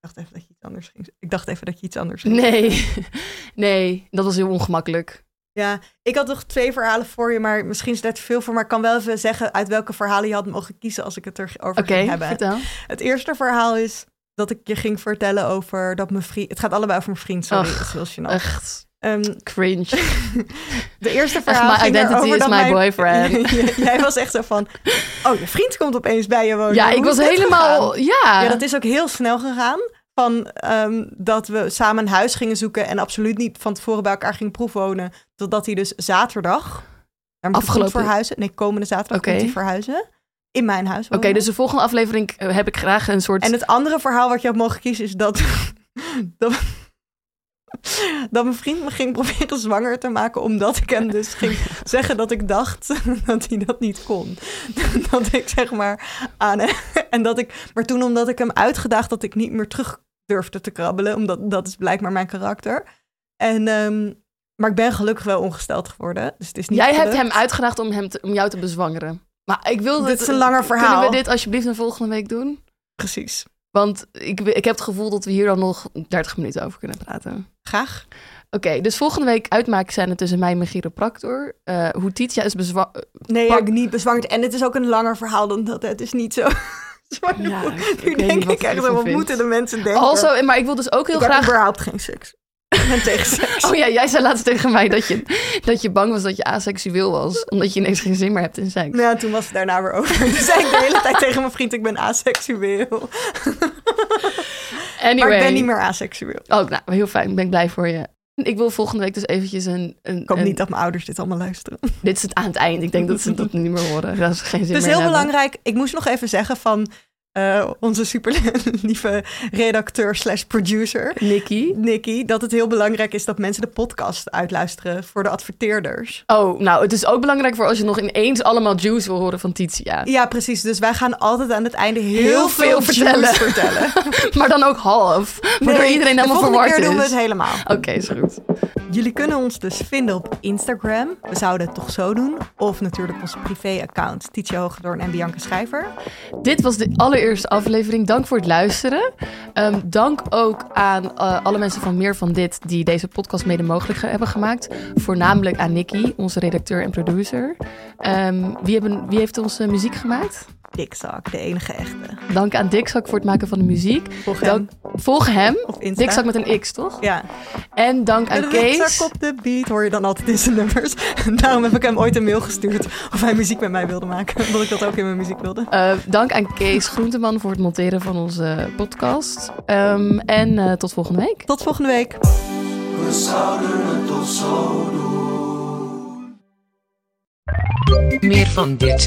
dacht even dat je iets anders ging. Ik dacht even dat je iets anders ging. Nee. Nee, dat was heel ongemakkelijk. Ja, ik had nog twee verhalen voor je, maar misschien is dat te veel voor. Maar ik kan wel even zeggen uit welke verhalen je had mogen kiezen als ik het erover Oké, ging hebben. vertel. Het eerste verhaal is dat ik je ging vertellen over dat mijn vriend... Het gaat allebei over mijn vriend, sorry, Ach, dat is heel. Echt Ehm, cringe. de eerste verhaal my ging identity is my mijn- boyfriend. Jij was echt zo van, oh, je vriend komt opeens bij je wonen. Ja, Hoe ik was helemaal... Ja. Ja, dat is ook heel snel gegaan. Van ehm, dat we samen een huis gingen zoeken en absoluut niet van tevoren bij elkaar gingen proefwonen. Totdat hij dus zaterdag naar Afgelopen- verhuizen. Nee, komende zaterdag komt hij verhuizen. In mijn huis. Oké, dus de volgende aflevering eh, heb ik graag een soort... En het andere verhaal wat je had mogen kiezen is dat... dat dat mijn vriend me ging proberen zwanger te maken, omdat ik hem dus ging zeggen dat ik dacht dat hij dat niet kon. Dat ik zeg maar aan en dat ik, maar toen omdat ik hem uitgedaagd dat ik niet meer terug durfde te krabbelen, omdat dat is blijkbaar mijn karakter. En ehm, maar ik ben gelukkig wel ongesteld geworden, dus het is niet. Jij hebt hem uitgedaagd om, hem te- om jou te bezwangeren. Maar ik wil... Dit is een langer verhaal. Kunnen we dit alsjeblieft de volgende week doen? Precies. Want ik, ik heb het gevoel dat we hier dan nog 30 minuten over kunnen praten. Graag. Oké, dus volgende week uitmaken zijn het tussen mij en mijn chiropractor. Eh hoe Titia is bezwa... Nee, ik niet bezwangerd. En het is ook een langer verhaal dan dat. Het is niet zo. Ja, nu denk ik echt, wat moeten de mensen denken? Also, maar ik wil dus ook heel ik heb graag... überhaupt geen seks. Ben tegen seks. Oh ja, jij zei laatst tegen mij dat je, dat je bang was dat je aseksueel was. Omdat je ineens geen zin meer hebt in seks. Nou, toen was het daarna weer over. Toen zei ik de hele tijd tegen mijn vriend, ik ben aseksueel. Anyway. Maar ik ben niet meer aseksueel. Oh, nou, heel fijn. Ben ik blij voor je. Ik wil volgende week dus eventjes een... een Ik hoop een- niet dat mijn ouders dit allemaal luisteren. Dit is het aan het eind. Ik denk dat ze dat niet meer horen. Dat ze geen zin Het is meer heel hebben. belangrijk. Ik moest nog even zeggen van eh, onze super lieve redacteur slash producer... Nicky. Nicky, dat het heel belangrijk is dat mensen de podcast uitluisteren voor de adverteerders. Oh, nou, het is ook belangrijk voor als je nog ineens allemaal juice wil horen van Titia. Ja, precies. Dus wij gaan altijd aan het einde heel, Heel veel veel vertellen. vertellen. Maar dan ook half. Waardoor Nee, iedereen de helemaal volgende verward keer is. doen we het helemaal. Oké, is goed. Jullie kunnen ons dus vinden op Instagram. We zouden het toch zo doen. Of natuurlijk onze privé-account. Tietje Hoogdoorn en Bianca Schrijver. Dit was de allereerste aflevering. Dank voor het luisteren. Ehm, dank ook aan eh, alle mensen van Meer van Dit die deze podcast mede mogelijk ge- hebben gemaakt. Voornamelijk aan Nicky, onze redacteur en producer. Ehm, wie, hebben, wie heeft onze muziek gemaakt? Dikzak, de enige echte. Dank aan Dikzak voor het maken van de muziek. Volg hem Dank, volg hem. Dikzak met een X, toch? Ja. En dank aan Kees. dikzak op de beat hoor je dan altijd in zijn nummers. Daarom heb ik hem ooit een mail gestuurd of hij muziek met mij wilde maken. Omdat ik dat ook in mijn muziek wilde. Eh, dank aan Kees Groenteman voor het monteren van onze podcast. Ehm, en eh, tot volgende week. Tot volgende week. We zouden het toch zo doen. Meer van dit.